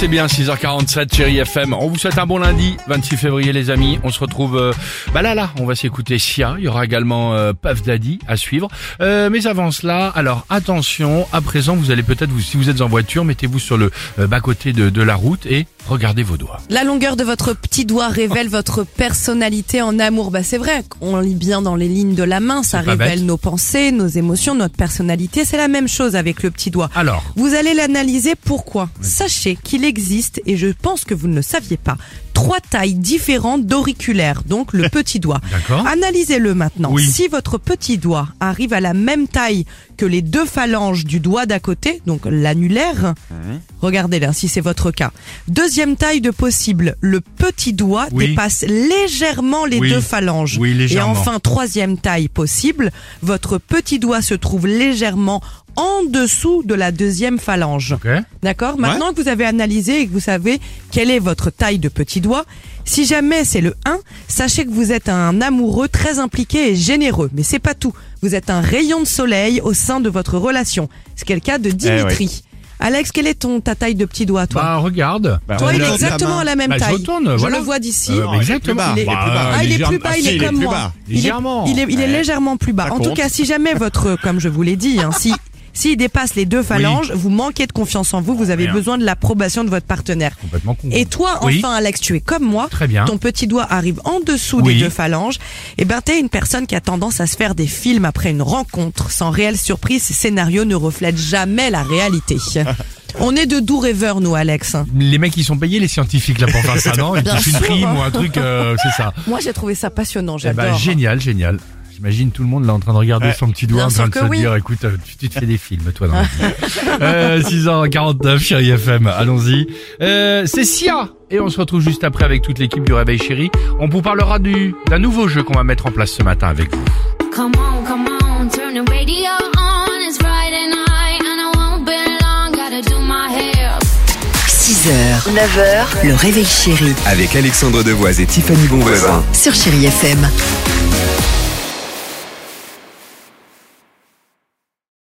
C'est bien, 6h47, chérie FM. On vous souhaite un bon lundi, 26 février, les amis. On se retrouve, euh, bah là, là, on va s'écouter Sia. Il y aura également euh, Puff Daddy à suivre. Euh, mais avant cela, alors attention, à présent, vous allez peut-être, vous, si vous êtes en voiture, mettez-vous sur le euh, bas-côté de, de la route et regardez vos doigts. La longueur de votre petit doigt révèle votre personnalité en amour. Bah c'est vrai, on lit bien dans les lignes de la main, ça révèle nos pensées, nos émotions, notre personnalité. C'est la même chose avec le petit doigt. Alors, Vous allez l'analyser pourquoi? Sachez qu'il existe, et je pense que vous ne le saviez pas, trois tailles différentes d'auriculaires, donc le petit doigt. D'accord. Analysez-le maintenant. Oui. Si votre petit doigt arrive à la même taille que les deux phalanges du doigt d'à côté, donc l'annulaire, regardez là si c'est votre cas. Deuxième taille de possible, le petit doigt Oui. dépasse légèrement les Oui. deux phalanges. Oui, légèrement. Et enfin, troisième taille possible, votre petit doigt se trouve légèrement en dessous de la deuxième phalange. ok. D'accord? Maintenant que vous avez analysé et que vous savez quelle est votre taille de petit doigt, si jamais c'est le 1, sachez que vous êtes un amoureux très impliqué et généreux. Mais c'est pas tout. Vous êtes un rayon de soleil au sein de votre relation. C'est le cas de Dimitri. Alex, quelle est ton ta taille de petit doigt, toi Bah, regarde. Toi, il est exactement à la même Bah, je taille. retourne, voilà. le vois d'ici. Euh, bah, exactement. Il est- Bah, Ah, il est plus bas, il est comme plus moi. bas. Il est- Légèrement. Il est, il est légèrement plus bas. Ça En tout cas, si jamais votre, comme je vous l'ai dit, hein, si s'il dépasse les deux phalanges, vous manquez de confiance en vous, vous avez besoin de l'approbation de votre partenaire. Complètement con. Et toi, Oui. enfin, Alex, tu es comme moi. Très bien. Ton petit doigt arrive en dessous Oui. des deux phalanges. Et ben, t'es une personne qui a tendance à se faire des films après une rencontre. Sans réelle surprise, ces scénarios ne reflètent jamais la réalité. On est de doux rêveurs, nous, Alex. Les mecs, ils sont payés, les scientifiques, là, pour faire ça, non? Ils Bien touchent une sûr. prime ou un truc, euh, c'est ça. Moi, j'ai trouvé ça passionnant. Eh J'adore. ben, génial, génial. J'imagine tout le monde là en train de regarder son petit doigt, Bien en train de se oui. dire, écoute, euh, tu, tu te fais des films, toi, dans la vie. euh, 6h49, chérie FM, allons-y. Euh, c'est Sia Et on se retrouve juste après avec toute l'équipe du Réveil Chéri. On vous parlera du d'un nouveau jeu qu'on va mettre en place ce matin avec vous. Come on, come on, turn the radio on. It's Friday night and I won't be long. Gotta do my hair. 6h, 9h, le réveil chéri Avec Alexandre Devoise et Tiffany Bonvoisin. sur Chérie FM.